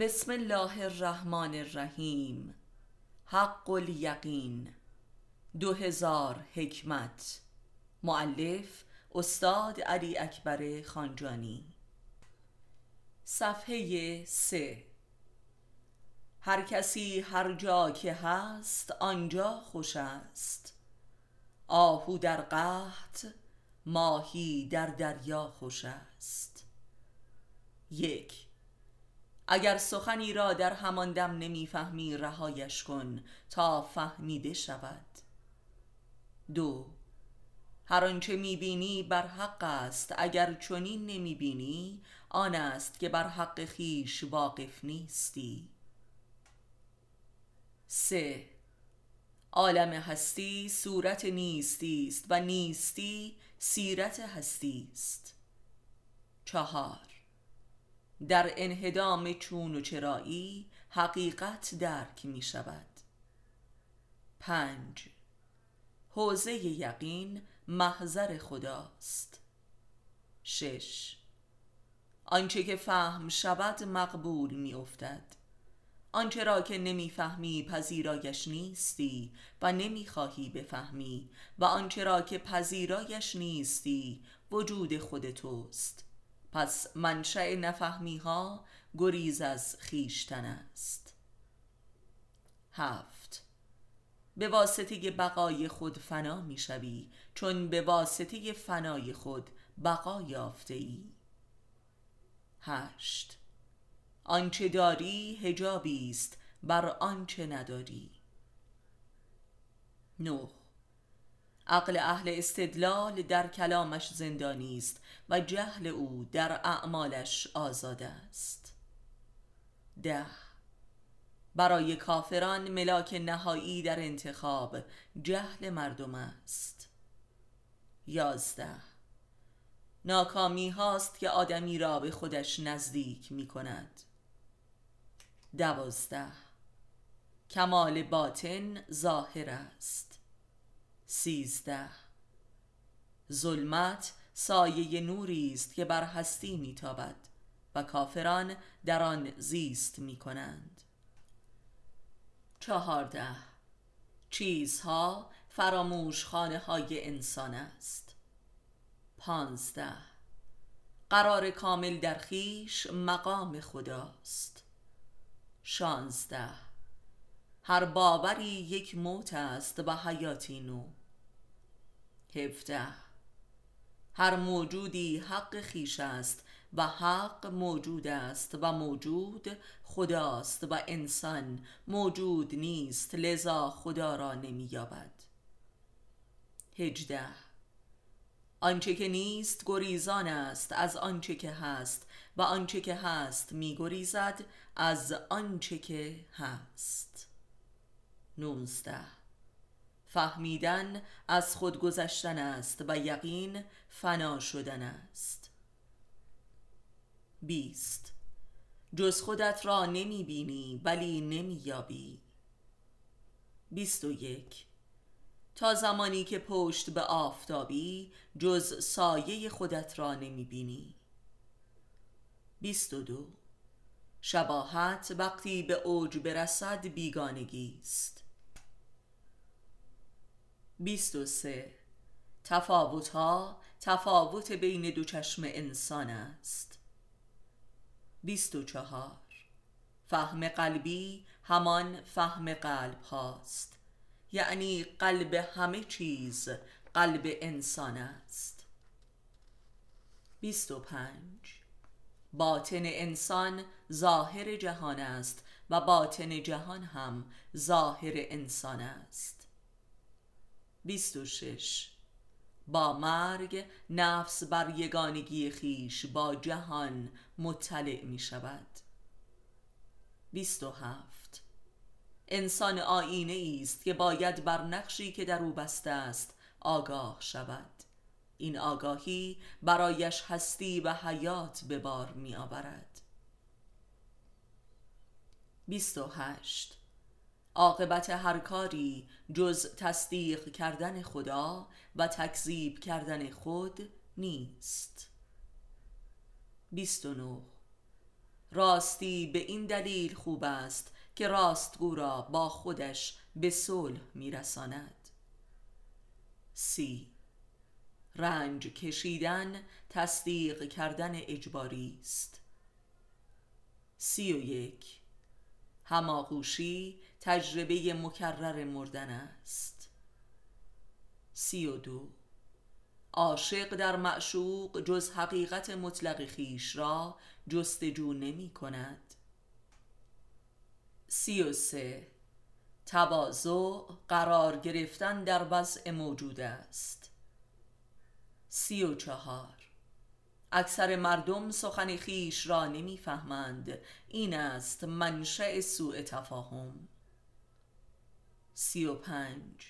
بسم الله الرحمن الرحیم. حق الیقین. دو هزار حکمت. معلف استاد علی اکبر خانجانی. صفحه سه. هر کسی هر جا که هست آنجا خوش است. آهو در قحط ماهی در دریا خوش است. یک. اگر سخنی را در همان دم نمی‌فهمی رهایش کن تا فهمیده شود. دو هر آنچه می‌بینی بر حق است اگر چنین نمی‌بینی آن است که بر حق خیش واقف نیستی. سه عالم هستی صورت نیستی است و نیستی سیرت هستی است. چهار در انهدام چون و چرایی حقیقت درک می شود. پنج. حوزه یقین محضر خداست. شش. آنچه که فهم شود مقبول می افتد. آنچه را که نمی‌فهمی پذیرایش نیستی و نمی‌خواهی بفهمی و آنچه را که پذیرایش نیستی وجود خود توست. پس منشأ نفهمی ها گریز از خیشتن است. هفت. به واسطه بقای خود فنا می شوی چون به واسطه فنای خود بقا یافته ای هشت. آنچه داری هجابی است بر آنچه نداری. نه. عقل اهل استدلال در کلامش زندانی است و جهل او در اعمالش آزاد است. ده. برای کافران ملاک نهایی در انتخاب جهل مردم است. یازده. ناکامی هاست که آدمی را به خودش نزدیک می کند. دوازده. کمال باطن ظاهر است. سیزده. ظلمت سایه نوری است که بر هستی میتابد و کافران در آن زیست می کنند چهارده. چیزها فراموش خانه های انسان است. پانزده. قرار کامل در خیش مقام خداست. شانزده. هر باوری یک موت است و حیاتی نو. هفده. هر موجودی حق خیش است و حق موجود است و موجود خداست و انسان موجود نیست لذا خدا را نمییابد. هجده. آنچه که نیست گریزان است از آنچه که هست و آنچه که هست میگریزد از آنچه که هست. نوزده. فهمیدن از خود گذشتن است و یقین فنا شدن است. بیست. جز خودت را نمی بینی ولی نمی یابی. بیست و یک. تا زمانی که پشت به آفتابی جز سایه خودت را نمی بینی. بیست و دو. شباهت وقتی به اوج برسد بیگانگی است. بیست و سه. تفاوت ها تفاوت بین دو چشم انسان است. بیست و چهار. فهم قلبی همان فهم قلب هاست یعنی قلب همه چیز قلب انسان است. بیست و پنج. باطن انسان ظاهر جهان است و باطن جهان هم ظاهر انسان است. بیست و شش. با مرگ نفس بر یگانگی خیش با جهان مطلع می شود. بیست و هفت. انسان آینه است که باید بر نقشی که در او بسته است آگاه شود. این آگاهی برایش هستی و حیات به بار می آورد. بیست و هشت. عاقبت هر کاری جز تصدیق کردن خدا و تکذیب کردن خود نیست. بیست و راستی به این دلیل خوب است که راستگو را با خودش به صلح میرساند. سی. رنج کشیدن تصدیق کردن اجباری است. سی و یک. هماغوشی تجربه مکرر مردن است. سی و دو. عاشق در معشوق جز حقیقت مطلق خیش را جستجو نمی کند. سی و سه. تواضع قرار گرفتن در وضع موجود است. سی و چهار. اکثر مردم سخن خیش را نمی‌فهمند این است منشأ سوء تفاهم. سی و پنج.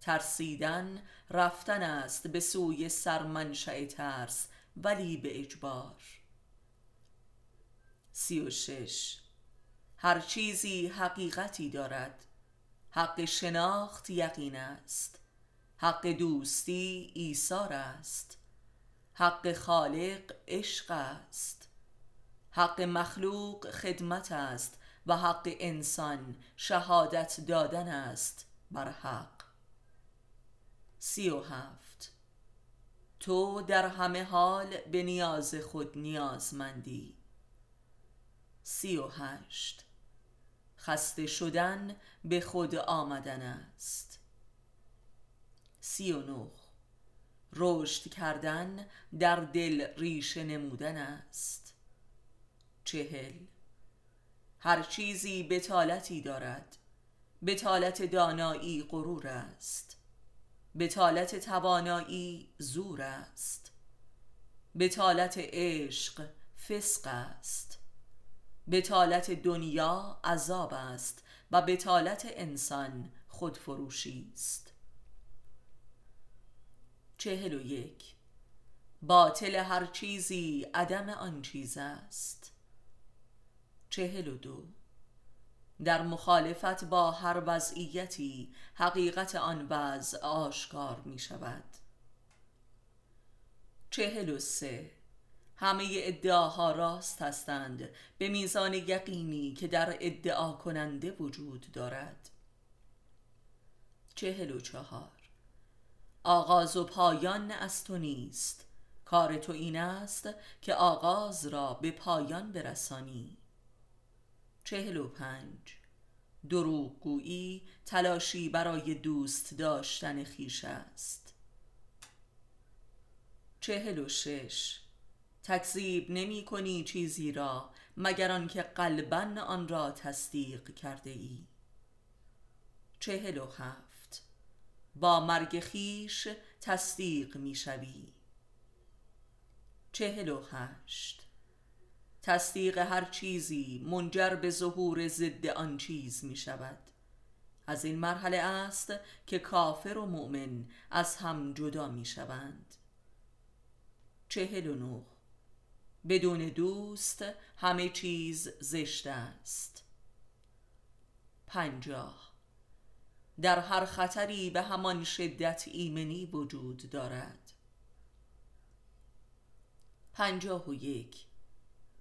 ترسیدن رفتن است به سوی سرمنشأ ترس ولی به اجبار. سی و شش. هر چیزی حقیقتی دارد. حق شناخت یقین است. حق دوستی ایثار است. حق خالق عشق است. حق مخلوق خدمت است. و حق انسان شهادت دادن است بر حق. سی و هفت. تو در همه حال به نیاز خود نیازمندی. سی و هشت. خسته شدن به خود آمدن است. سی و نه. رشد کردن در دل ریشه نمودن است. چهل. هر چیزی بتالتی دارد. بتالت دانایی غرور است. بتالت توانایی زور است. بتالت عشق فسق است. بتالت دنیا عذاب است و بتالت انسان خودفروشی است. چهل و یک. باطل هر چیزی عدم آن چیز است. چهل و دو. در مخالفت با هر وضعیتی حقیقت آن وضع آشکار می شود چهل و سه. همه ادعاها راست هستند به میزان یقینی که در ادعا کننده وجود دارد. چهل و چهار. آغاز و پایان از تو نیست. کار تو این است که آغاز را به پایان برسانی. چهل و پنج. دروغگویی تلاشی برای دوست داشتن خیش است. چهل و شش. تکذیب نمی کنی چیزی را مگر آنکه قلبا آن را تصدیق کرده ای چهل و هفت. با مرگ خیش تصدیق می شوی. چهل و هشت. تصدیق هر چیزی منجر به ظهور ضد آن چیز می شود. از این مرحله است که کافر و مؤمن از هم جدا می شوند. چهل و نه. بدون دوست همه چیز زشت است. پنجاه. در هر خطری به همان شدت ایمنی وجود دارد. پنجاه و یک.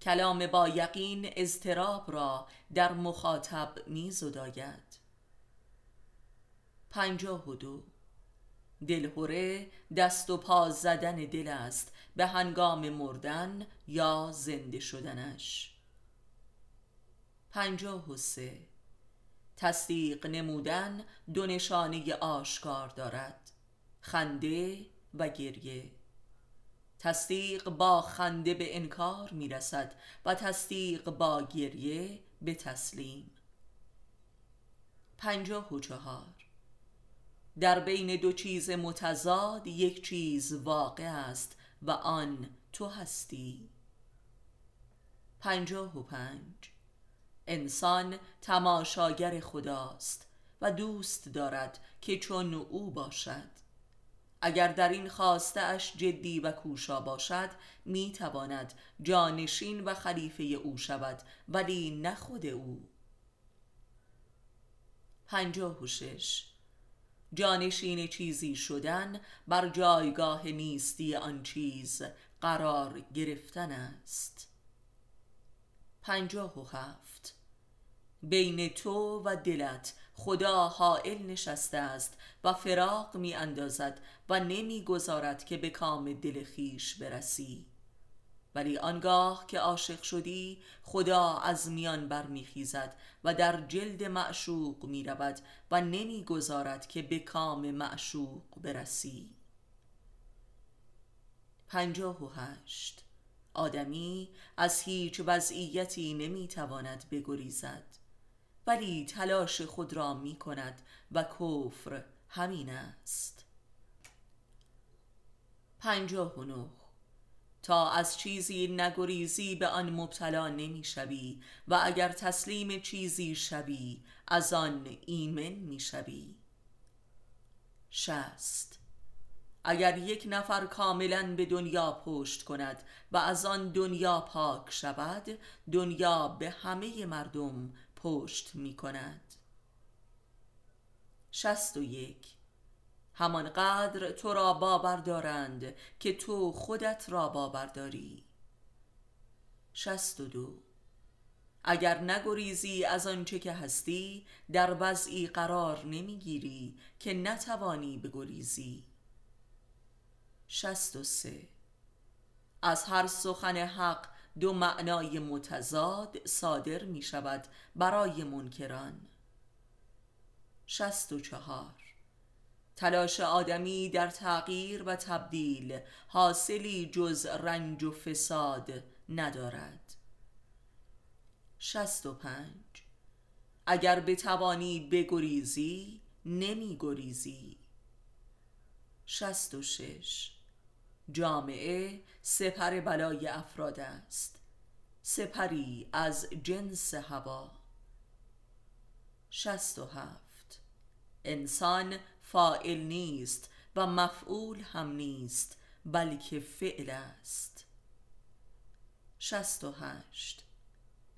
کلام با یقین اضطراب را در مخاطب می زداید پنجاه و دو. دلهوره دست و پا زدن دل است به هنگام مردن یا زنده شدنش. پنجاه و سه. تصدیق نمودن دو نشانه آشکار دارد. خنده و گریه. تصدیق با خنده به انکار می رسد و تصدیق با گریه به تسلیم. پنجاه و چهار. در بین دو چیز متضاد یک چیز واقع است و آن تو هستی. پنجاه و پنج. انسان تماشاگر خداست و دوست دارد که چون او باشد. اگر در این خواسته اش جدی و کوشا باشد می تواند جانشین و خلیفه او شود ولی نه خود او. پنجاه و شش. جانشین چیزی شدن بر جایگاه نیستی آن چیز قرار گرفتن است. پنجاه و هفت. بین تو و دلت خدا حائل نشسته است و فراق می اندازد و نمی گذارد که به کام دل خیش برسی. ولی آنگاه که عاشق شدی خدا از میان برمیخیزد و در جلد معشوق می رود و نمی گذارد که به کام معشوق برسی. پنجاه و هشت. آدمی از هیچ وضعیتی نمی تواند بگریزد. ولی تلاش خود را می کند و کفر همین است. پنجاه و نه. تا از چیزی نگریزی به آن مبتلا نمی شوی و اگر تسلیم چیزی شوی از آن ایمن می شوی. شست اگر یک نفر کاملا به دنیا پشت کند و از آن دنیا پاک شود دنیا به همه مردم پشت می کند شست و یک. همانقدر تو را باور دارند که تو خودت را باور داری. شست و دو. اگر نگریزی از آنچه که هستی در وضعی قرار نمی‌گیری که نتوانی بگریزی. شست و سه. از هر سخن حق دو معنای متضاد صادر می شود برای منکران. شست و چهار. تلاش آدمی در تغییر و تبدیل حاصلی جز رنج و فساد ندارد. شست و پنج. اگر بتوانی بگریزی نمی گریزی شست و شش. جامعه سپر بلای افراد است. سپری از جنس هوا. شست و هفت. انسان فائل نیست و مفعول هم نیست بلکه فعل است. شست و هشت.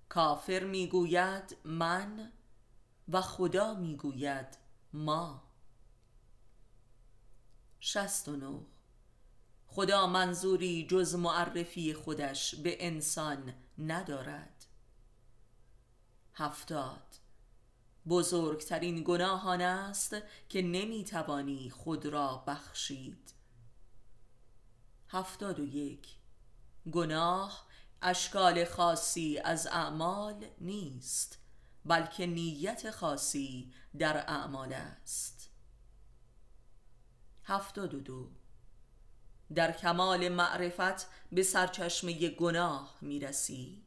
کافر می‌گوید من و خدا می‌گوید ما. شست و نو خدا منظوری جز معرفی خودش به انسان ندارد. هفتاد بزرگترین گناه آن است که نمی‌توانی خود را بخشید. هفتاد و یک گناه اشکال خاصی از اعمال نیست بلکه نیت خاصی در اعمال است. هفتاد و دو در کمال معرفت به سرچشمه گناه می‌رسی.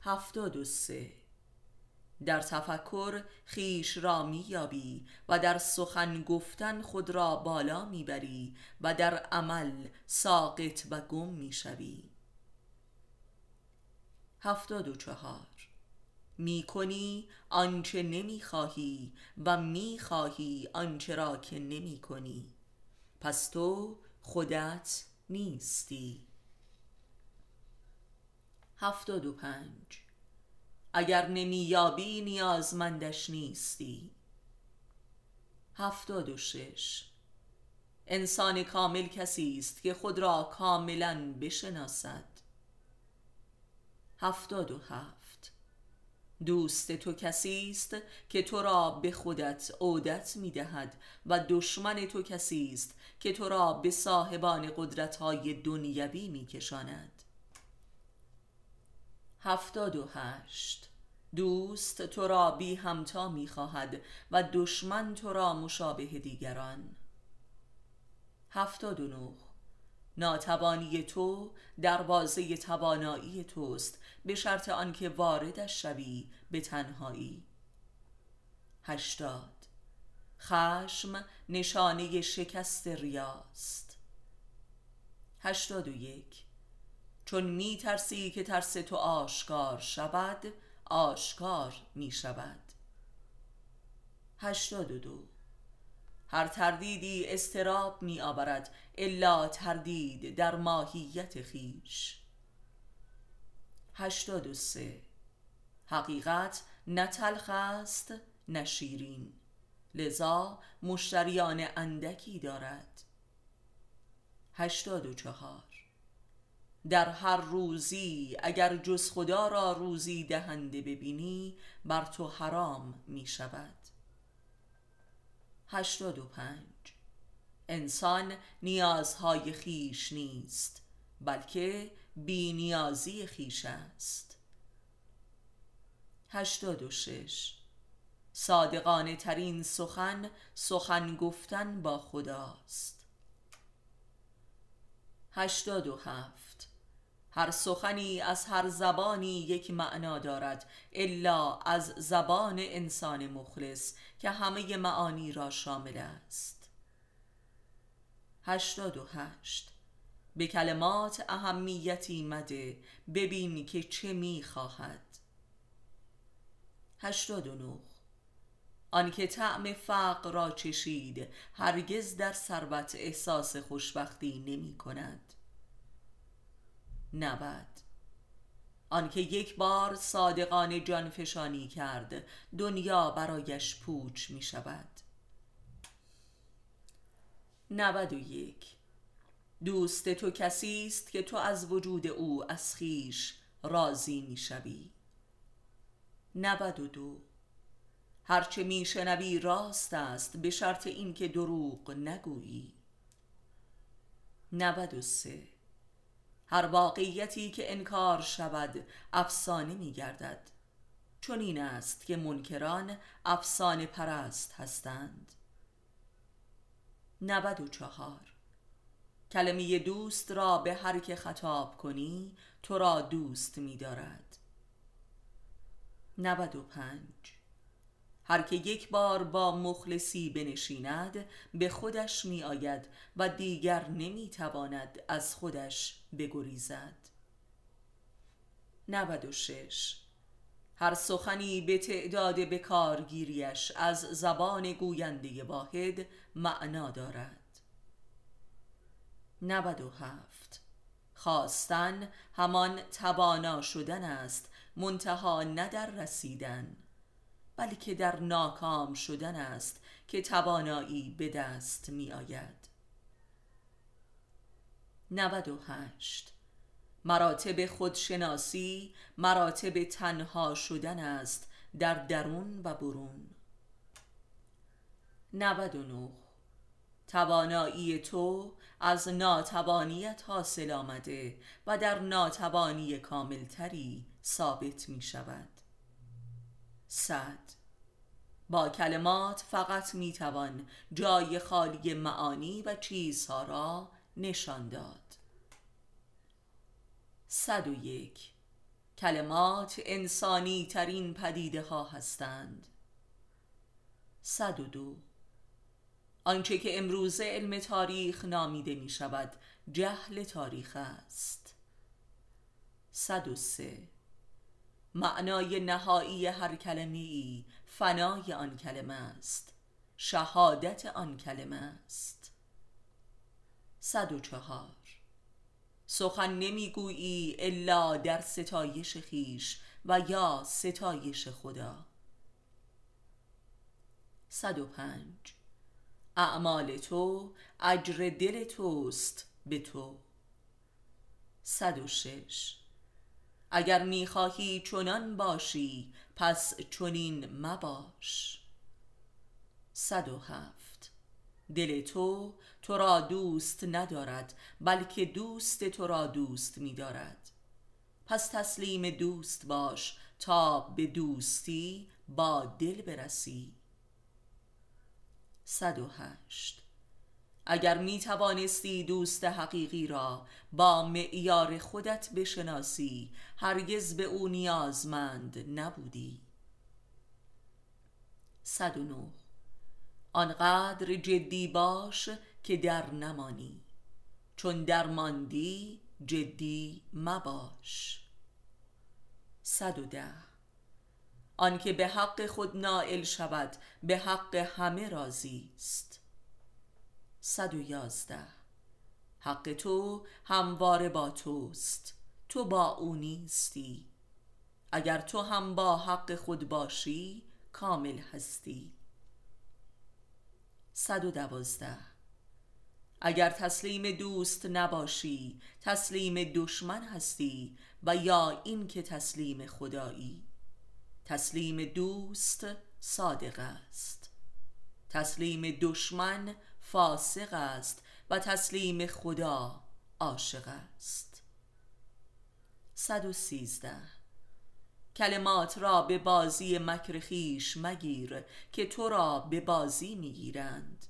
هفتاد و سه. در تفکر خیش را میابی و در سخن گفتن خود را بالا می‌بری و در عمل ساقط و گم می‌شوی. هفتاد و چهار. می کنی آنچه نمی خواهی و می خواهی آنچه را که نمی کنی پس تو خودت نیستی. هفتاد و پنج. اگر نمییابی نیازمندش نیستی. هفتاد و شش. انسان کامل کسی است که خود را کاملا بشناسد. هفتاد و هفت. دوست تو کسی است که تو را به خودت عودت می دهد و دشمن تو کسی است که تو را به صاحبان قدرت های دنیوی می کشاند هفتاد و هشت. دوست تو را بی همتا می خواهد و دشمن تو را مشابه دیگران. هفتاد و نه. ناتوانی تو دروازه توانایی توست به شرط آنکه واردش شوی به تنهایی. هشتاد. خشم نشانه شکست ریاست. هشتاد و یک. چون می ترسی که ترس تو آشکار شود آشکار می شود هشتاد و دو. هر تردیدی استراب می آورد الا تردید در ماهیت خیش. هشتاد و سه. حقیقت نه تلخ است نه شیرین. لذا مشتریان اندکی دارد. هشتاد و چهار. در هر روزی اگر جز خدا را روزی دهنده ببینی بر تو حرام می شود. هشتاد و پنج. انسان نیازهای خیش نیست بلکه بی نیازی خیش است. هشتاد و شش صادقانه ترین سخن سخن گفتن با خداست. هشتاد و هفت هر سخنی از هر زبانی یک معنا دارد الا از زبان انسان مخلص که همه معانی را شامل است. هشتاد و هشت به کلمات اهمیتی مده. ببین که چه می خواهد هشتاد و نه آنکه طعم فقر را چشید هرگز در ثروت احساس خوشبختی نمی کند. نود. آنکه یک بار صادقان جانفشانی کرد دنیا برایش پوچ می شود. نود و یک. دوست تو کسی است که تو از وجود او از خیش راضی می شوی؟ نود و دو. هرچه میشنوی راست است به شرط اینکه دروغ نگویی. 93 هر واقعیتی که انکار شود افسانه میگردد چون این است که منکران افسانه پرست هستند. 94 کلمه دوست را به هر که خطاب کنی تو را دوست می‌دارد. 95 هر که یک بار با مخلصی بنشیند به خودش می آید و دیگر نمی تواند از خودش بگریزد. 96 هر سخنی به تعداد بکارگیریش از زبان گوینده واحد معنا دارد. 97 خواستن همان توانا شدن است منتها نه در رسیدن. بلکه در ناکام شدن است که توانایی به دست می آید 98 مراتب خودشناسی مراتب تنها شدن است در درون و برون. 99 توانایی تو از ناتوانیت حاصل آمده و در ناتوانی کاملتری ثابت می شود. صد. با کلمات فقط می‌توان جای خالی معانی و چیزها را نشان داد. صد و یک. کلمات انسانی ترین پدیده ها هستند. صد و دو. آنچه که امروزه علم تاریخ نامیده می شود جهل تاریخ است. صد و سه. معنای نهایی هر کلمه ای فنای آن کلمه است. شهادت آن کلمه است. صد و چهار. سخن نمی‌گویی الا در ستایش خیش و یا ستایش خدا. صد و پنج. اعمال تو اجر دل توست به تو. صد و شش. اگر می‌خواهی چنان باشی پس چنین مباش. صد و هفت. دل تو تو را دوست ندارد بلکه دوست تو را دوست میدارد. پس تسلیم دوست باش تا به دوستی با دل برسی. صد و هشت. اگر می توانستی دوست حقیقی را با معیار خودت بشناسی هرگز به او نیازمند نبودی. 109 آنقدر جدی باش که در نمانی. چون در ماندی جدی مباش. 110 آنکه به حق خود نائل شود به حق همه راضی است. صد و یازده. حق تو همواره با توست. تو با او نیستی. اگر تو هم با حق خود باشی کامل هستی. صد و دوازده. اگر تسلیم دوست نباشی تسلیم دشمن هستی و یا این که تسلیم خدایی. تسلیم دوست صادق است. تسلیم دشمن فاسق است و تسلیم خدا عاشق است. 113 کلمات را به بازی مکر خیش مگیر که تو را به بازی می‌گیرند.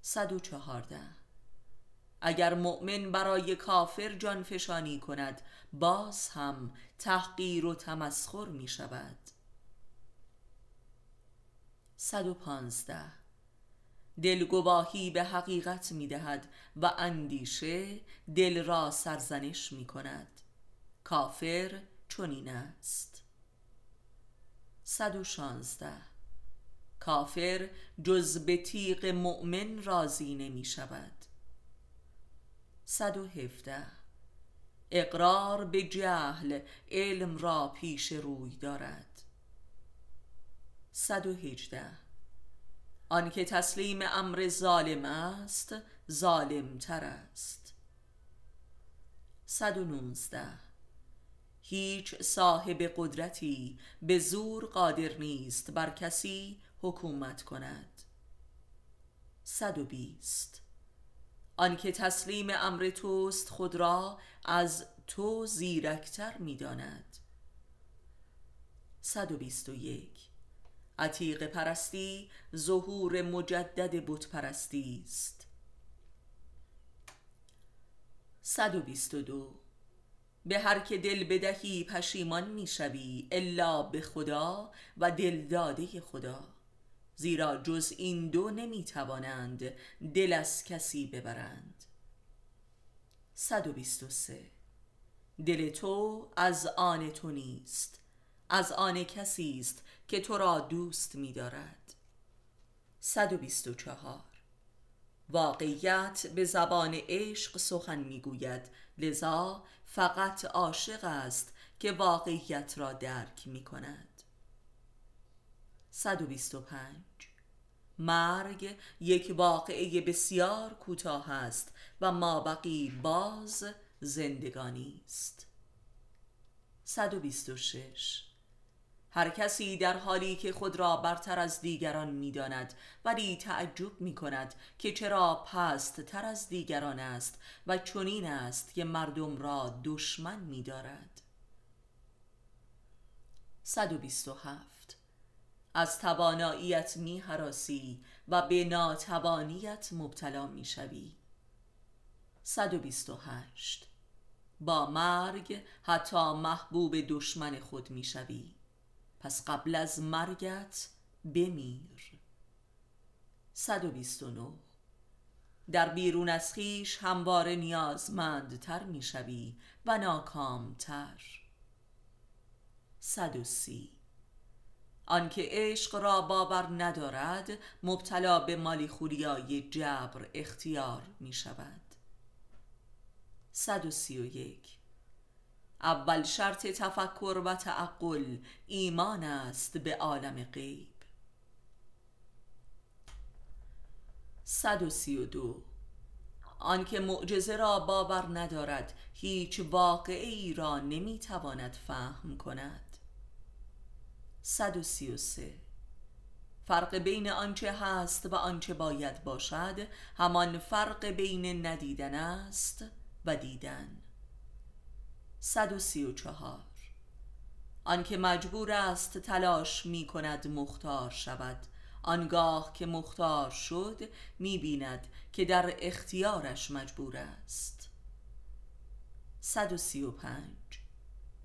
114 اگر مؤمن برای کافر جان فشانی کند باز هم تحقیر و تمسخر می شود. 115 دلگواهی به حقیقت می دهد و اندیشه دل را سرزنش می کند. کافر چنین است. 116 کافر جز به تیغ مؤمن راضی نمی شود. 117 اقرار به جهل علم را پیش روی دارد. 118 آنکه تسلیم امر ظالم است ظالم تر است. 119 هیچ صاحب قدرتی به زور قادر نیست بر کسی حکومت کند. 120 آنکه تسلیم امر توست خود را از تو زیرکتر می‌داند. 121 عتیق پرستی ظهور مجدد بت پرستی است. 122 به هر که دل بدهی پشیمان می‌شوی الا به خدا و دل داده خدا. زیرا جز این دو نمی توانند دل از کسی ببرند. 123 دل تو از آن تو نیست از آن کسی است که تو را دوست می دارد 124 واقعیت به زبان عشق سخن می‌گوید لذا فقط عاشق است که واقعیت را درک می کند 125 مرگ یک واقعه بسیار کوتاه است و ما بقی باز زندگانی است. 126 هر کسی در حالی که خود را برتر از دیگران می‌داند ولی تعجب می کند که چرا پست تر از دیگران است و چنین است که مردم را دشمن می دارد 127 از تواناییت می حراسی و به ناتوانیت مبتلا می شوی. 128 با مرگ حتی محبوب دشمن خود می شوی. پس قبل از مرگت بمیر. 129 در بیرون از خیش همواره نیازمندتر می شوی و ناکامتر. 130 آنکه عشق را باور ندارد مبتلا به مالی خوریای جبر اختیار می شود 131 اول شرط تفکر و تعقل ایمان است به عالم غیب. 132 آنکه معجزه را باور ندارد هیچ واقعی را نمی‌تواند فهم کند. 133 فرق بین آنچه هست و آنچه باید باشد همان فرق بین ندیدن است و دیدن. 134 آنکه مجبور است تلاش می کند مختار شود. آنگاه که مختار شد می بیند که در اختیارش مجبور است. 135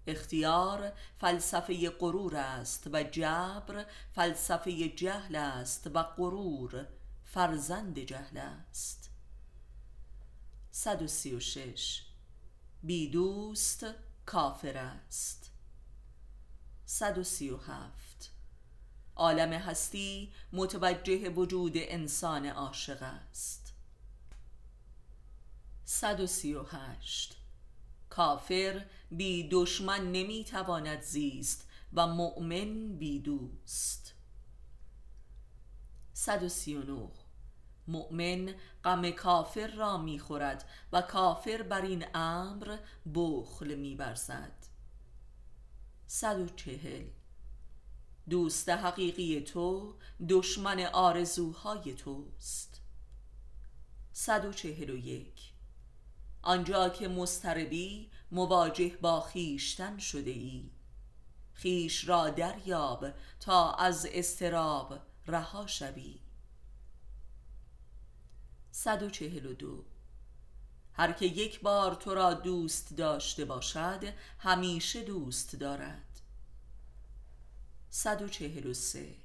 اختیار فلسفه غرور است و جبر فلسفه جهل است و غرور فرزند جهل است. 136 بی دوست کافر است. 137 عالم هستی متوجه وجود انسان عاشق است. 138 کافر بی دشمن نمی تواند زیست و مؤمن بی دوست. 139 مؤمن غم کافر را می‌خورد و کافر بر این امر بخل میبرزد صد و چهل. دوست حقیقی تو دشمن آرزوهای توست. صد و چهل و یک. آنجا که مستربی مواجه با خیشتن شده ای. خیش را دریاب تا از استراب رها شوی. صد و چهل و دو. هر که یک بار تو را دوست داشته باشد همیشه دوست دارد. صد و چهل و سه.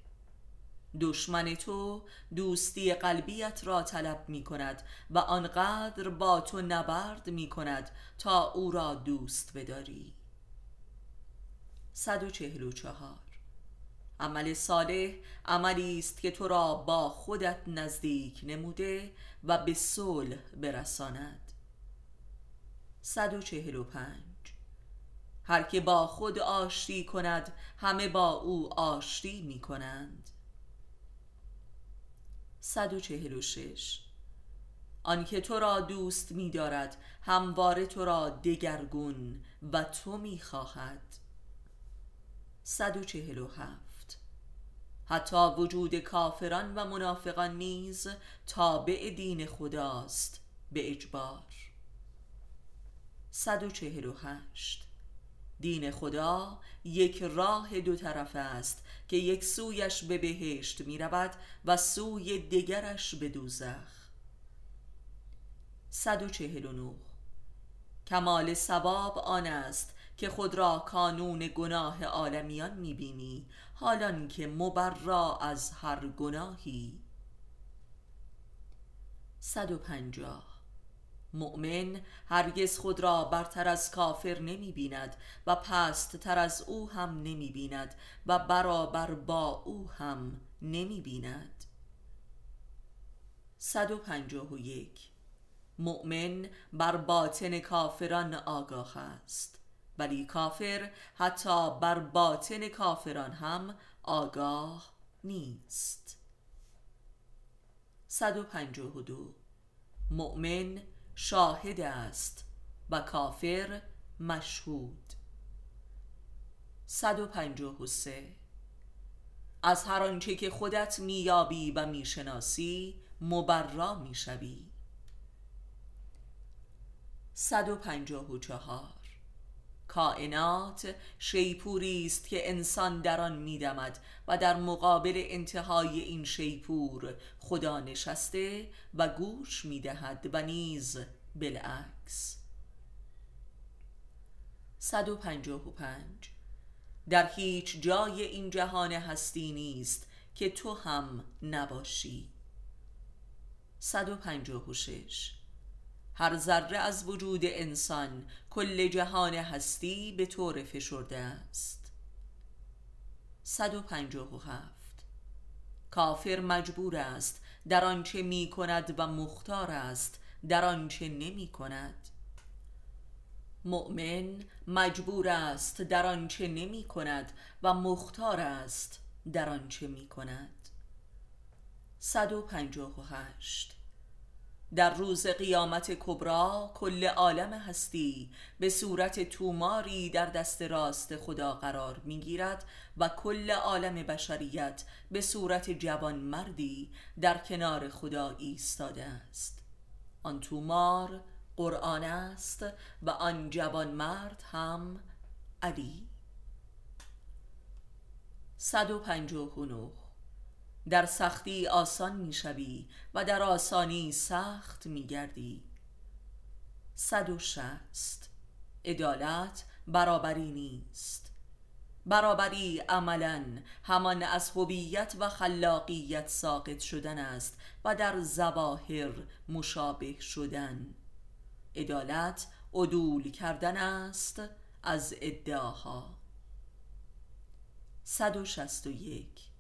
دشمن تو دوستی قلبیت را طلب می کند و آنقدر با تو نبرد می کند تا او را دوست بداری. صد و چهل و چهار. عمل صالح عملی است که تو را با خودت نزدیک نموده و به صلح برساند. صد و چهل و پنج. هر که با خود آشتی کند همه با او آشتی می کنند صد و چهل و شش. آنکه تو را دوست می دارد همواره تو را دگرگون و تو می خواهد صد و چهل و هفت. حتی وجود کافران و منافقان نیز تابع دین خداست به اجبار. صد و چهل و هشت. دین خدا یک راه دو طرف است که یک سویش به بهشت می رود و سوی دیگرش به دوزخ. صد و چهل و نو کمال سباب آن است که خود را کانون گناه عالمیان می بینی حالان که مبرا از هر گناهی. صد و پنجاه. مؤمن هرگز خود را برتر از کافر نمی بیند و پست تر از او هم نمی بیند و برابر با او هم نمی بیند صد و پنجاه و یک. مؤمن بر باطن کافران آگاه است ولی کافر حتی بر باطن کافران هم آگاه نیست. صد و پنجاه و دو. مؤمن شاهد است و کافر مشهود. 153 از هر آنچه که خودت میابی و می‌شناسی مبرا می‌شوی. 154 کائنات شیپوری است که انسان در آن میدمد و در مقابل انتهای این شیپور خدا نشسته و گوش می‌دهد و نیز بالعکس. 155 در هیچ جای این جهان هستی نیست که تو هم نباشی. 156 هر ذره از وجود انسان کل جهان هستی به طور فشرده است. 157 کافر مجبور است در آنچه می کند و مختار است در آنچه نمی کند. مؤمن مجبور است در آنچه نمی کند و مختار است در آنچه می کند. 158 در روز قیامت کبرا کل عالم هستی به صورت توماری در دست راست خدا قرار می‌گیرد و کل عالم بشریت به صورت جوان مردی در کنار خدا ایستاده است. آن تومار قرآن است و آن جوان مرد هم علی. 159 در سختی آسان می‌شوی و در آسانی سخت میگردی. صد و شست. عدالت برابری نیست. برابری عملا همان از هویت و خلاقیت ساقط شدن است و در زواهر مشابه شدن. عدالت عدول کردن است از ادعاها. 161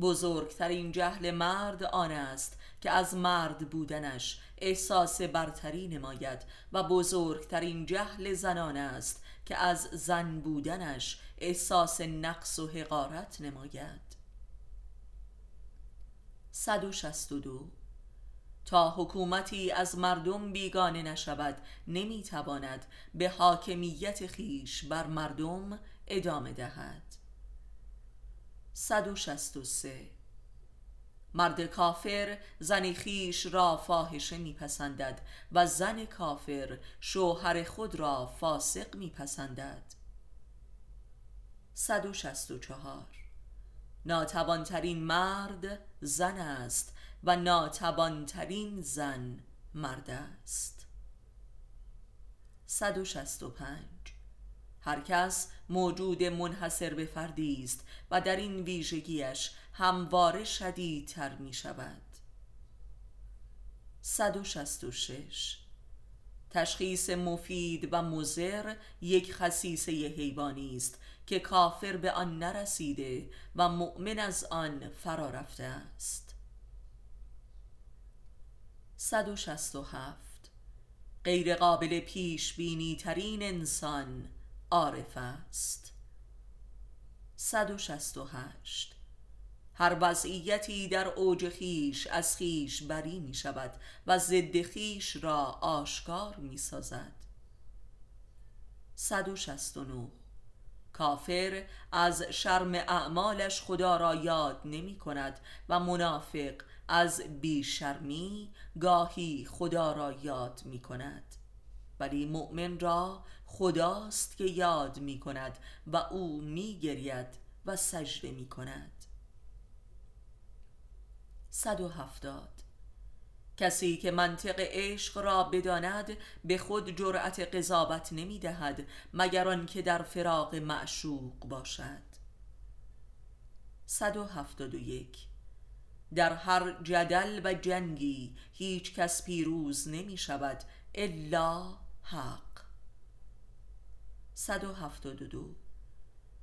بزرگترین جهل مرد آن است که از مرد بودنش احساس برتری نماید و بزرگترین جهل زنان است که از زن بودنش احساس نقص و حقارت نماید. 162 تا حکومتی از مردم بیگانه نشود نمی‌تواند به حاکمیت خیش بر مردم ادامه دهد. 163 مرد کافر زن خیش را فاحشه میپسندد و زن کافر شوهر خود را فاسق میپسندد. 164 ناتوانترین مرد زن است و ناتوانترین زن مرد است. 165 هر کس موجود منحصر به فردی است و در این ویژگیش همواره شدیدتر می شود 166 تشخیص مفید و مزر یک خصیصه حیوانی است که کافر به آن نرسیده و مؤمن از آن فرا رفته است. 167 غیر قابل پیش بینی ترین انسان عارف است. 168 هر وضعیتی در اوج خیش از خیش بری می شود و ضد خیش را آشکار می سازد. 169 کافر از شرم اعمالش خدا را یاد نمی کند و منافق از بیشرمی گاهی خدا را یاد می کند. ولی مؤمن را خداست که یاد می کند و او می گرید و سجده می کند 170 کسی که منطق عشق را بداند به خود جرأت قضاوت نمی دهد مگر آنکه در فراق معشوق باشد. 171 در هر جدل و جنگی هیچ کس پیروز نمی شود الا حق. 172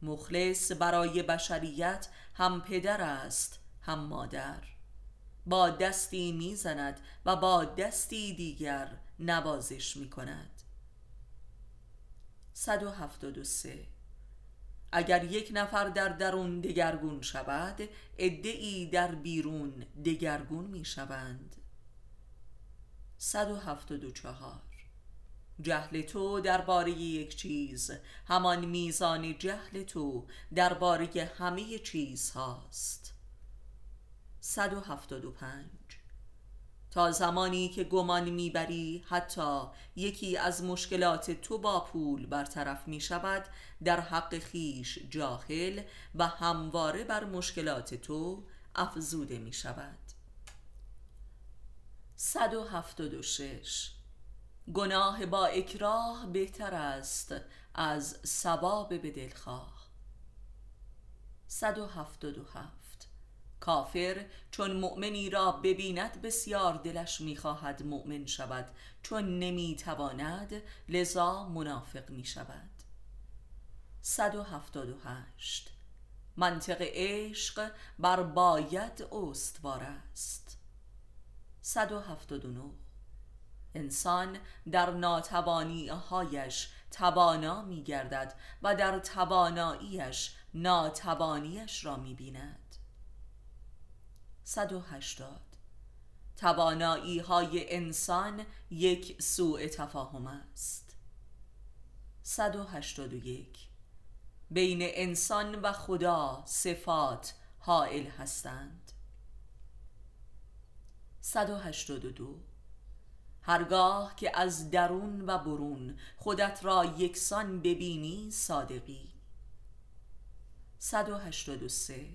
مخلص برای بشریت هم پدر است هم مادر. با دستی می‌زند و با دستی دیگر نوازش می کند 173 اگر یک نفر در درون دگرگون شود ادعی در بیرون دگرگون می شوند 174 جهل تو درباره یک چیز. همان میزان جهل تو درباره همه چیز هاست 175 تا زمانی که گمان می‌بری حتی یکی از مشکلات تو با پول برطرف می شود در حق خیش جاهل و همواره بر مشکلات تو افزوده می شود 176 گناه با اکراه بهتر است از ثواب به دلخواه. 177 کافر چون مؤمنی را ببیند بسیار دلش می‌خواهد مؤمن شود چون نمی‌تواند لذا منافق می شود 178 منطق عشق بر باید استوار است. 179 انسان در ناتوانی هایش توانا می گردد و در تواناییش ناتوانیش را می بیند 180 توانایی های انسان یک سوء تفاهم است. 181 بین انسان و خدا صفات حائل هستند. 182 هرگاه که از درون و برون خودت را یکسان ببینی صادقی. 183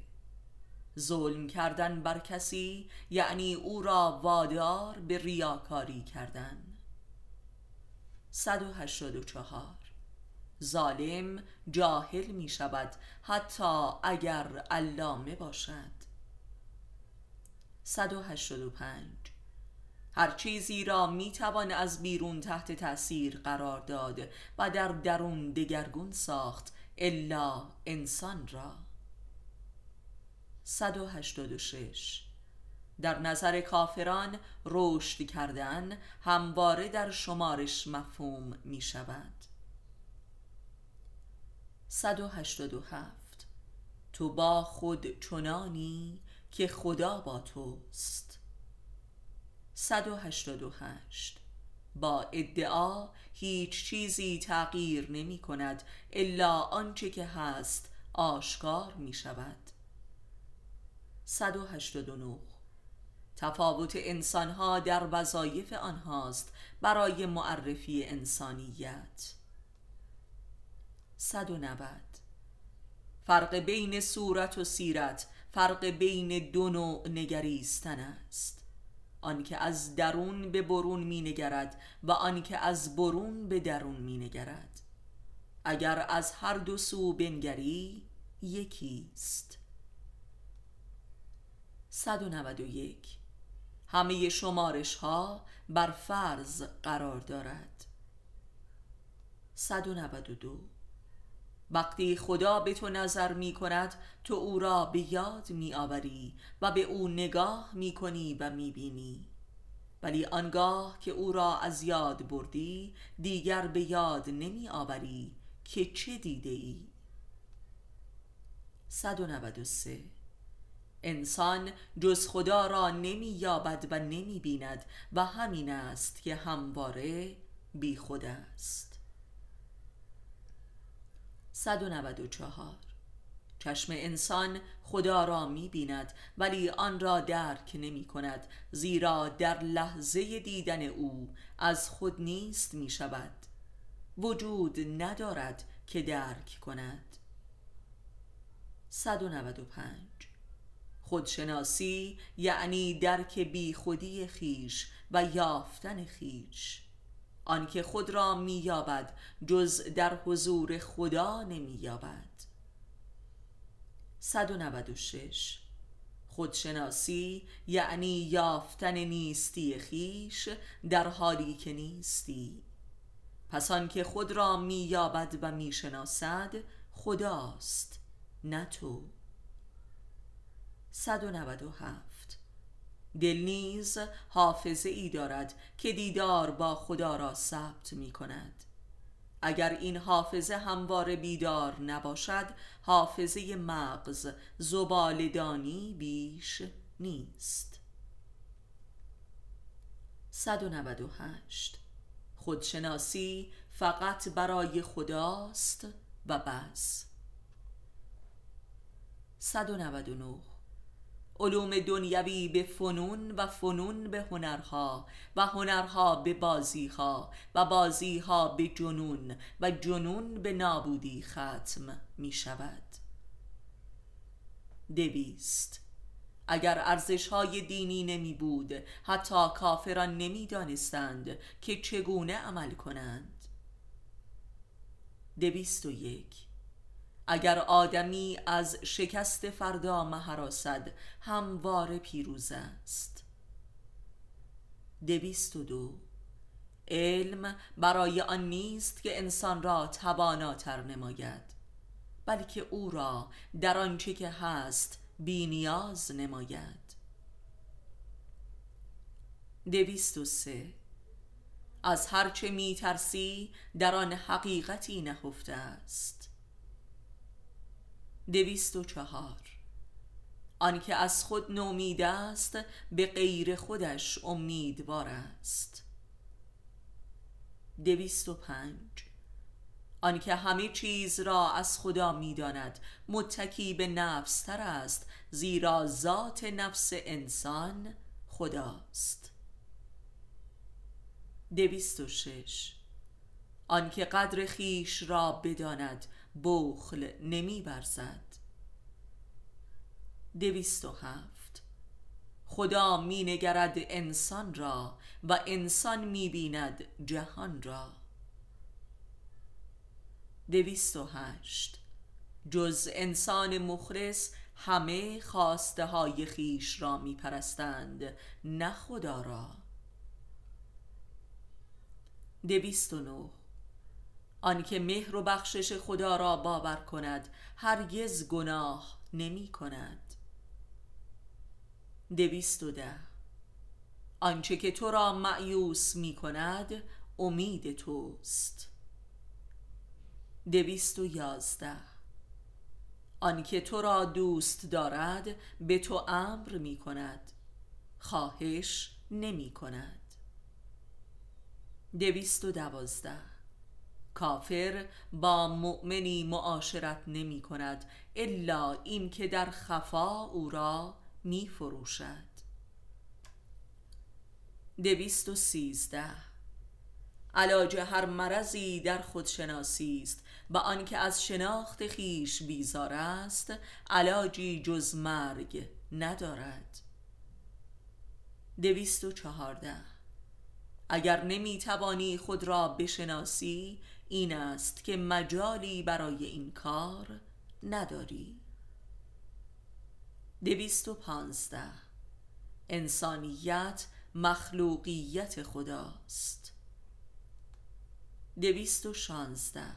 ظلم کردن بر کسی یعنی او را وادار به ریاکاری کردن. 184 ظالم جاهل می شود حتی اگر علامه باشد. 185 هر چیزی را می توان از بیرون تحت تأثیر قرار داد و در درون دگرگون ساخت الا انسان را. 186 در نظر کافران رشد کردن همواره در شمارش مفهوم می شود 187 تو با خود چنانی که خدا با توست. 188 با ادعا هیچ چیزی تغییر نمی کند الا آنچه که هست آشکار می شود. 189 تفاوت انسانها در وظایف آنهاست برای معرفی انسانیت. 190 فرق بین صورت و سیرت فرق بین دو نوع نگریستن است. آنکه از درون به برون می نگرد و آنکه از برون به درون می نگرد. اگر از هر دو سو بنگری یکیست. 191 همه شمارش ها بر فرض قرار دارد. 192 وقتی خدا به تو نظر می کند تو او را به یاد می آوری و به او نگاه می کنی و می بینی ولی آنگاه که او را از یاد بردی دیگر به یاد نمی آوری که چه دیده ای؟ 193 انسان جز خدا را نمی یابد و نمی بیند و همین است که همواره بی خود است. 194 چشم انسان خدا را می بیند ولی آن را درک نمی کند زیرا در لحظه دیدن او از خود نیست می شود. وجود ندارد که درک کند. 195 خودشناسی یعنی درک بی خودی خیش و یافتن خیش. آنکه خود را مییابد جز در حضور خدا نمییابد. 196 خودشناسی یعنی یافتن نیستی خیش در حالی که نیستی. پس آنکه خود را مییابد و می‌شناسد خداست نه تو. 197 دل نیز حافظه ای دارد که دیدار با خدا را ثبت می کند اگر این حافظه هموار بیدار نباشد حافظه مغز زبالدانی بیش نیست. 198 خودشناسی فقط برای خداست و بس. 199 علوم دنیوی به فنون و فنون به هنرها و هنرها به بازیها و بازیها به جنون و جنون به نابودی ختم می شود دویست. اگر ارزش های دینی نمی بود حتی کافران نمی دانستند که چگونه عمل کنند. دویست و یک. اگر آدمی از شکست فردا مهراسد هموار پیروز است. دویست و دو. علم برای آن نیست که انسان را تواناتر نماید بلکه او را در آنچه که هست بینیاز نماید. دویست و سه. از هرچه می ترسی در آن حقیقتی نهفته است. دویست و چهار. آنکه از خود نومید است به غیر خودش امیدوار است. دویست و پنج. آنکه همه چیز را از خدا می‌داند متکی به نفس تر است زیرا ذات نفس انسان خداست. دویست و شش. آنکه قدر خیش را بداند بخل نمی برزد دویست و هفت. خدا می نگرد انسان را و انسان می بیند جهان را. دویست و هشت. جز انسان مخلص همه خواسته های خیش را می پرستند نه خدا را. دویست و نه. آنکه مهر و بخشش خدا را باور کند هرگز گناه نمی کند. دویست و ده. آنچه که تو را معیوس می کند امید توست. دویست و یازده. آنکه تو را دوست دارد به تو امر می کند. خواهش نمی کند. دویست و دوازده. کافر با مؤمنی معاشرت نمی کند الا این که در خفا او را می فروشد. دویست و سیزده. علاج هر مرضی در خودشناسی است و آنکه از شناخت خیش بیزار است علاجی جز مرگ ندارد. دویست و چهارده. اگر نمی توانی خود را بشناسی این است که مجالی برای این کار نداری. دویست و پانزده. انسانیت مخلوقیت خداست. دویست و شانزده.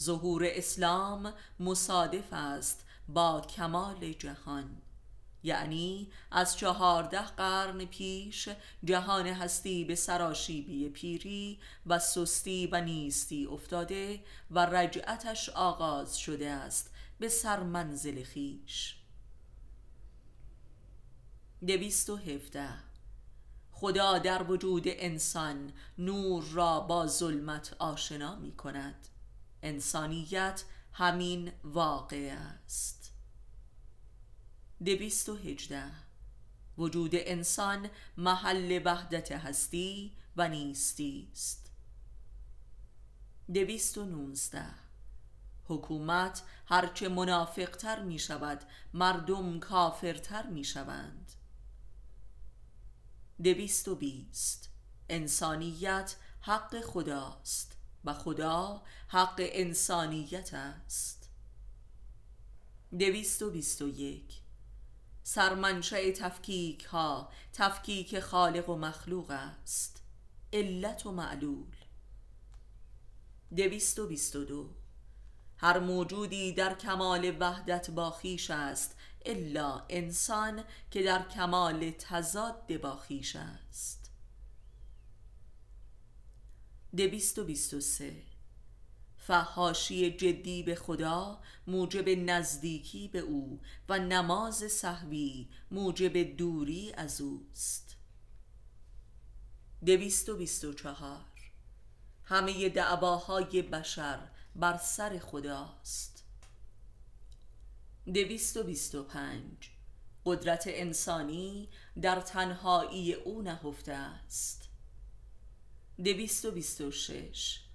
ظهور اسلام مصادف است با کمال جهان. یعنی از چهارده قرن پیش جهان هستی به سراشیبی پیری و سستی و نیستی افتاده و رجعتش آغاز شده است به سرمنزل خیش. دویست و هفته خدا در وجود انسان نور را با ظلمت آشنا می کند انسانیت همین واقع است. دویست و هجده. وجود انسان محل وحدت هستی و نیستی است. دویست و نونزده حکومت هرچه منافقتر می شود مردم کافرتر می شوند دویست و بیست. انسانیت حق خداست و خدا حق انسانیت است. دویست و بیست و یک. سرمنشأ تفکیک ها تفکیک خالق و مخلوق است. علت و معلول. دویست و بیست و دو. هر موجودی در کمال وحدت با خیش است الا انسان که در کمال تضاد با خیش است. دویست و بیست و سه. فحاشی جدی به خدا موجب نزدیکی به او و نماز صحوی موجب دوری از اوست. دویست و بیست و چهار. همه دعواهای بشر بر سر خداست. دویست و بیست و پنج. قدرت انسانی در تنهایی او نهفته است. دویست و بیست و شش.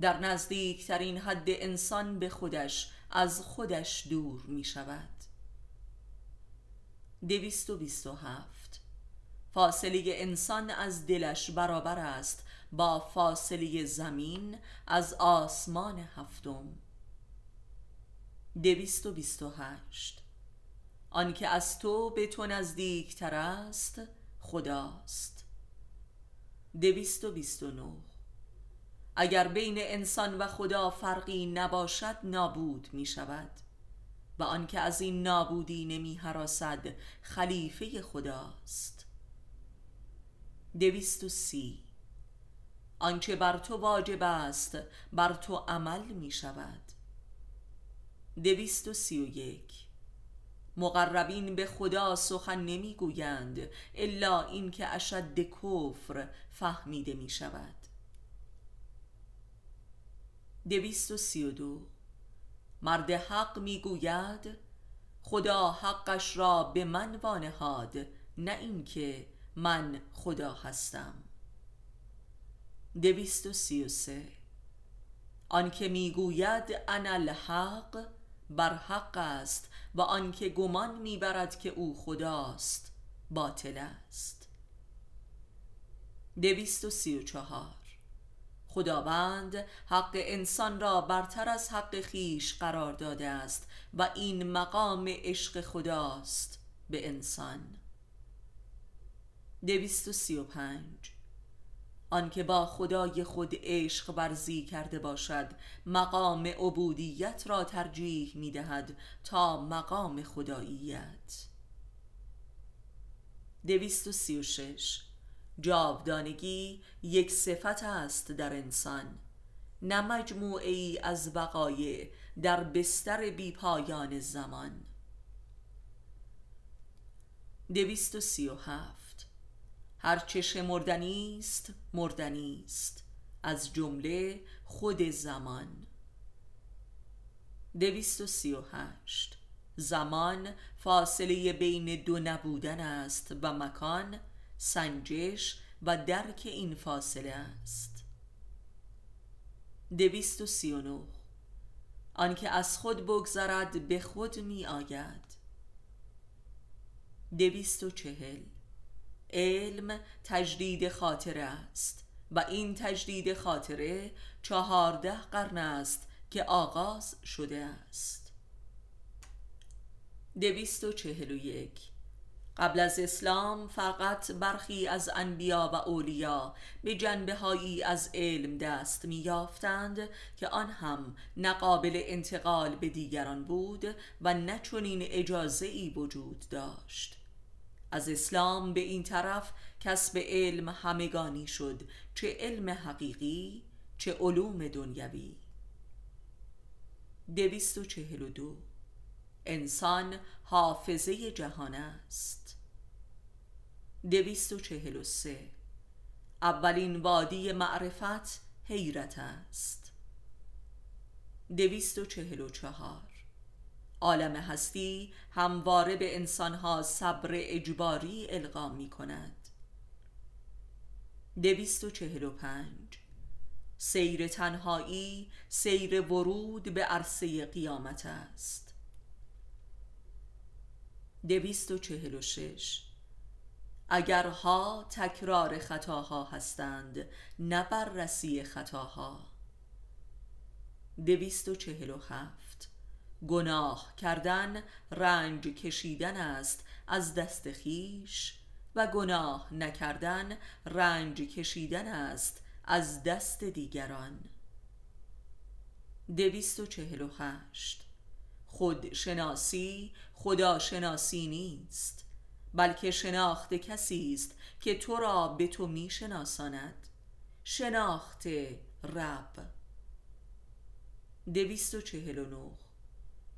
در نزدیکترین حد انسان به خودش از خودش دور می شود دویست و بیست و هفت. فاصله انسان از دلش برابر است با فاصله زمین از آسمان هفتم. دویست و بیست و هشت. آنکه از تو به تو نزدیکتر است خداست. دویست و بیست و نو اگر بین انسان و خدا فرقی نباشد نابود می شود و آنکه از این نابودی نمی حراسد خلیفه خداست. دویست و سی. آنچه بر تو واجب است بر تو عمل می شود دویست و سی و یک. مقربین به خدا سخن نمی گویند الا اینکه اشد کفر فهمیده می شود دویست و سی و دو. مرد حق می گوید خدا حقش را به من وانهاد نه اینکه من خدا هستم. دویست و سی و سه. آنکه می‌گوید انا الحق بر حق است و آنکه گمان می‌برد که او خداست باطل است. دویست و سی و چهار. خداوند حق انسان را برتر از حق خیش قرار داده است و این مقام عشق خداست به انسان. دویست و سی و پنج. آنکه با خدای خود عشق ورزی کرده باشد مقام عبودیت را ترجیح می دهد تا مقام خداییت. دویست و سی و شش. جاودانگی یک صفت است در انسان. نه مجموعه ای از وقایع در بستر بی پایان زمان. دویست و سی و هفت. هرچه شمردنی است مردنی است. از جمله خود زمان. دویست و سی و هشت. زمان فاصله بین دو نبودن است و مکان سنجش و درک این فاصله است. دویست و سی و آنکه از خود بگذرد به خود می آید دویست و چهل. علم تجدید خاطره است و این تجدید خاطره چهارده قرن است که آغاز شده است. دویست و چهل و یک. قبل از اسلام فقط برخی از انبیا و اولیا به جنبه هایی از علم دست می یافتند که آن هم نقابل انتقال به دیگران بود و نه چنین اجازه ای وجود داشت. از اسلام به این طرف کسب علم همگانی شد چه علم حقیقی چه علوم دنیوی. دویست و چهل و دو. انسان حافظه جهان است. 243 اولین وادی معرفت حیرت است. 244 عالم هستی همواره به انسانها صبر اجباری القا می کند 245 سیر تنهایی سیر ورود به عرصه قیامت است. 246 اگرها تکرار خطاها هستند نه بررسی خطاها. دویست و چهل و هفت. گناه کردن رنج کشیدن است از دست خیش و گناه نکردن رنج کشیدن است از دست دیگران. دویست و چهل و هشت. خودشناسی خداشناسی نیست. بلکه شناخت کسی است که تو را به تو می شناساند شناخت رب. دویست و چهل و نو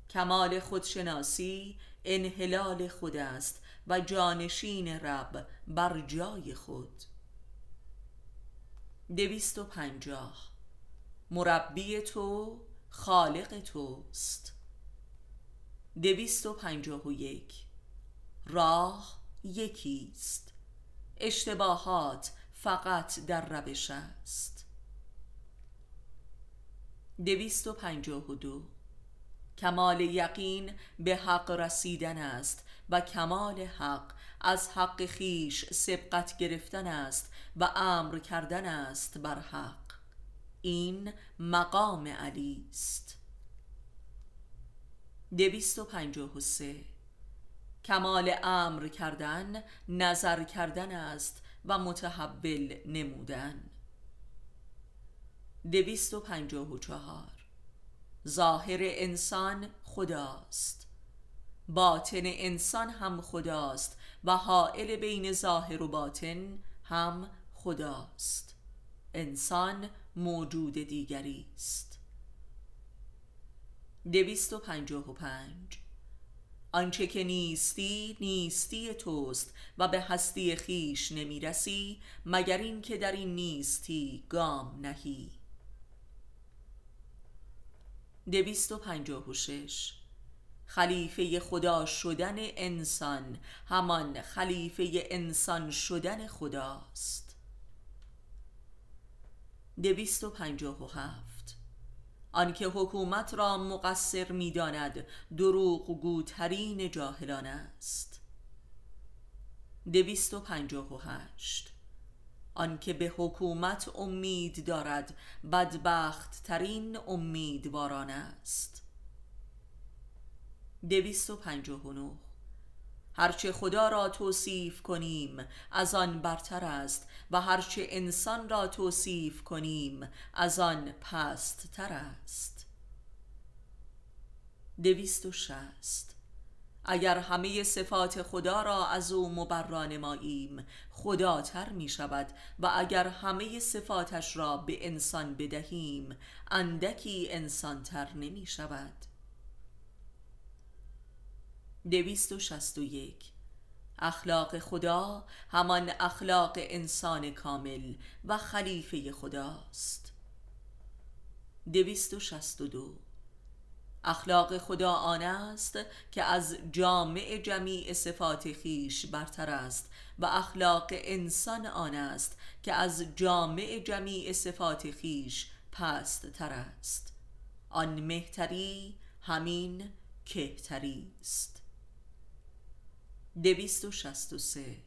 کمال خودشناسی انحلال خود است و جانشین رب بر جای خود. دویست و پنجاه. مربی تو خالق توست. دویست و پنجاه و یک. راه یکیست. اشتباهات فقط در روش است. دویست و پنجاه و دو. کمال یقین به حق رسیدن است و کمال حق از حق خیش سبقت گرفتن است و امر کردن است بر حق. این مقام علی است. دویست و پنجاه و سه. کمال امر کردن نظر کردن است و متحول نمودن. دویست و پنجاه و چهار. ظاهر انسان خداست. باطن انسان هم خداست و حائل بین ظاهر و باطن هم خداست. انسان موجود دیگری است. دویست و پنجاه و پنج. آنچه که نیستی نیستی توست و به هستی خیش نمی‌رسی مگر اینکه در این نیستی گام نهی. دویست و پنجاه و شش. خلیفه خدا شدن انسان همان خلیفه انسان شدن خداست. دویست و پنجاه و هفت. آنکه حکومت را مقصر می‌داند دروغ گوترین جاهلان است. دویست و پنجاه و هشت. آنکه به حکومت امید دارد بدبخت ترین امیدواران است. دویست و پنجاه و نو هرچه خدا را توصیف کنیم از آن برتر است و هرچه انسان را توصیف کنیم از آن پست تر است. دویست و شست. اگر همه صفات خدا را از او مبرا نماییم خداتر می شود و اگر همه صفاتش را به انسان بدهیم اندکی انسانتر نمی شود. دویست و شست و یک. اخلاق خدا همان اخلاق انسان کامل و خلیفه خداست. دویست و شست و دو. اخلاق خدا آن است که از جامع جمیع صفات خیش برتر است و اخلاق انسان آن است که از جامع جمیع صفات خیش پست تر است. آن مهتری همین کهتری است. دویست و شست و سه.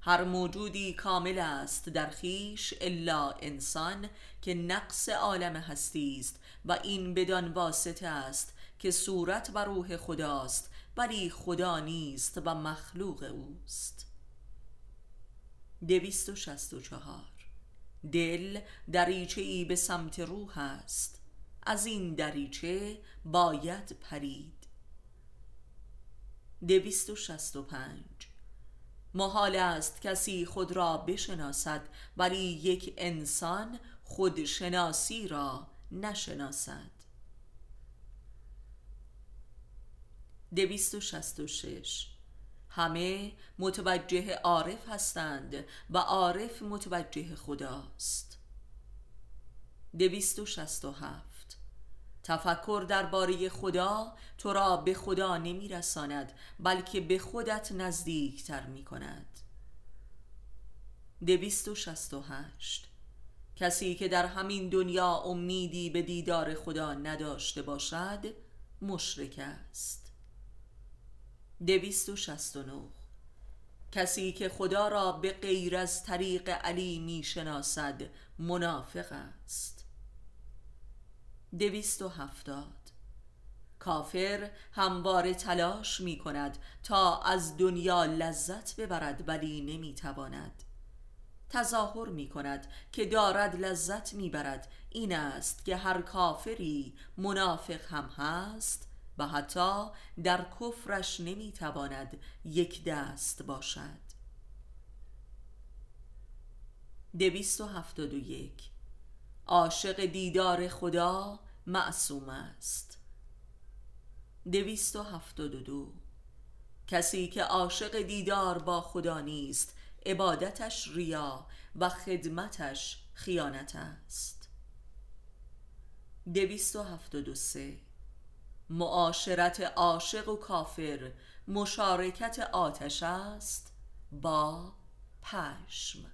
هر موجودی کامل است در خیش الا انسان که نقص عالم هستی است و این بدان واسطه است که صورت و روح خداست ولی خدا نیست و مخلوق اوست. دویست و شست و چهار. دل دریچه ای به سمت روح است. از این دریچه باید پرید. دویست و شست و پنج. محال است کسی خود را بشناسد ولی یک انسان خودشناسی را نشناسد. دویست و شست و شش. همه متوجه عارف هستند و عارف متوجه خداست. دویست و شست و هفت. تفکر درباره خدا تو را به خدا نمی رساند بلکه به خودت نزدیکتر می کند دویست و و هشت. کسی که در همین دنیا امیدی به دیدار خدا نداشته باشد مشرک است. دویست و و کسی که خدا را به غیر از طریق علی می شناسد منافق است. دویست و هفتاد. کافر همواره تلاش می کند تا از دنیا لذت ببرد ولی نمی تواند تظاهر می کند که دارد لذت می برد این است که هر کافری منافق هم هست و حتی در کفرش نمی تواند یک دست باشد. دویست و هفتاد و یک. عاشق دیدار خدا معصوم است. دویست و هفتاد و دو. کسی که عاشق دیدار با خدا نیست عبادتش ریا و خدمتش خیانت است. دویست و هفتاد و سه. معاشرت عاشق و کافر مشارکت آتش است با پشم.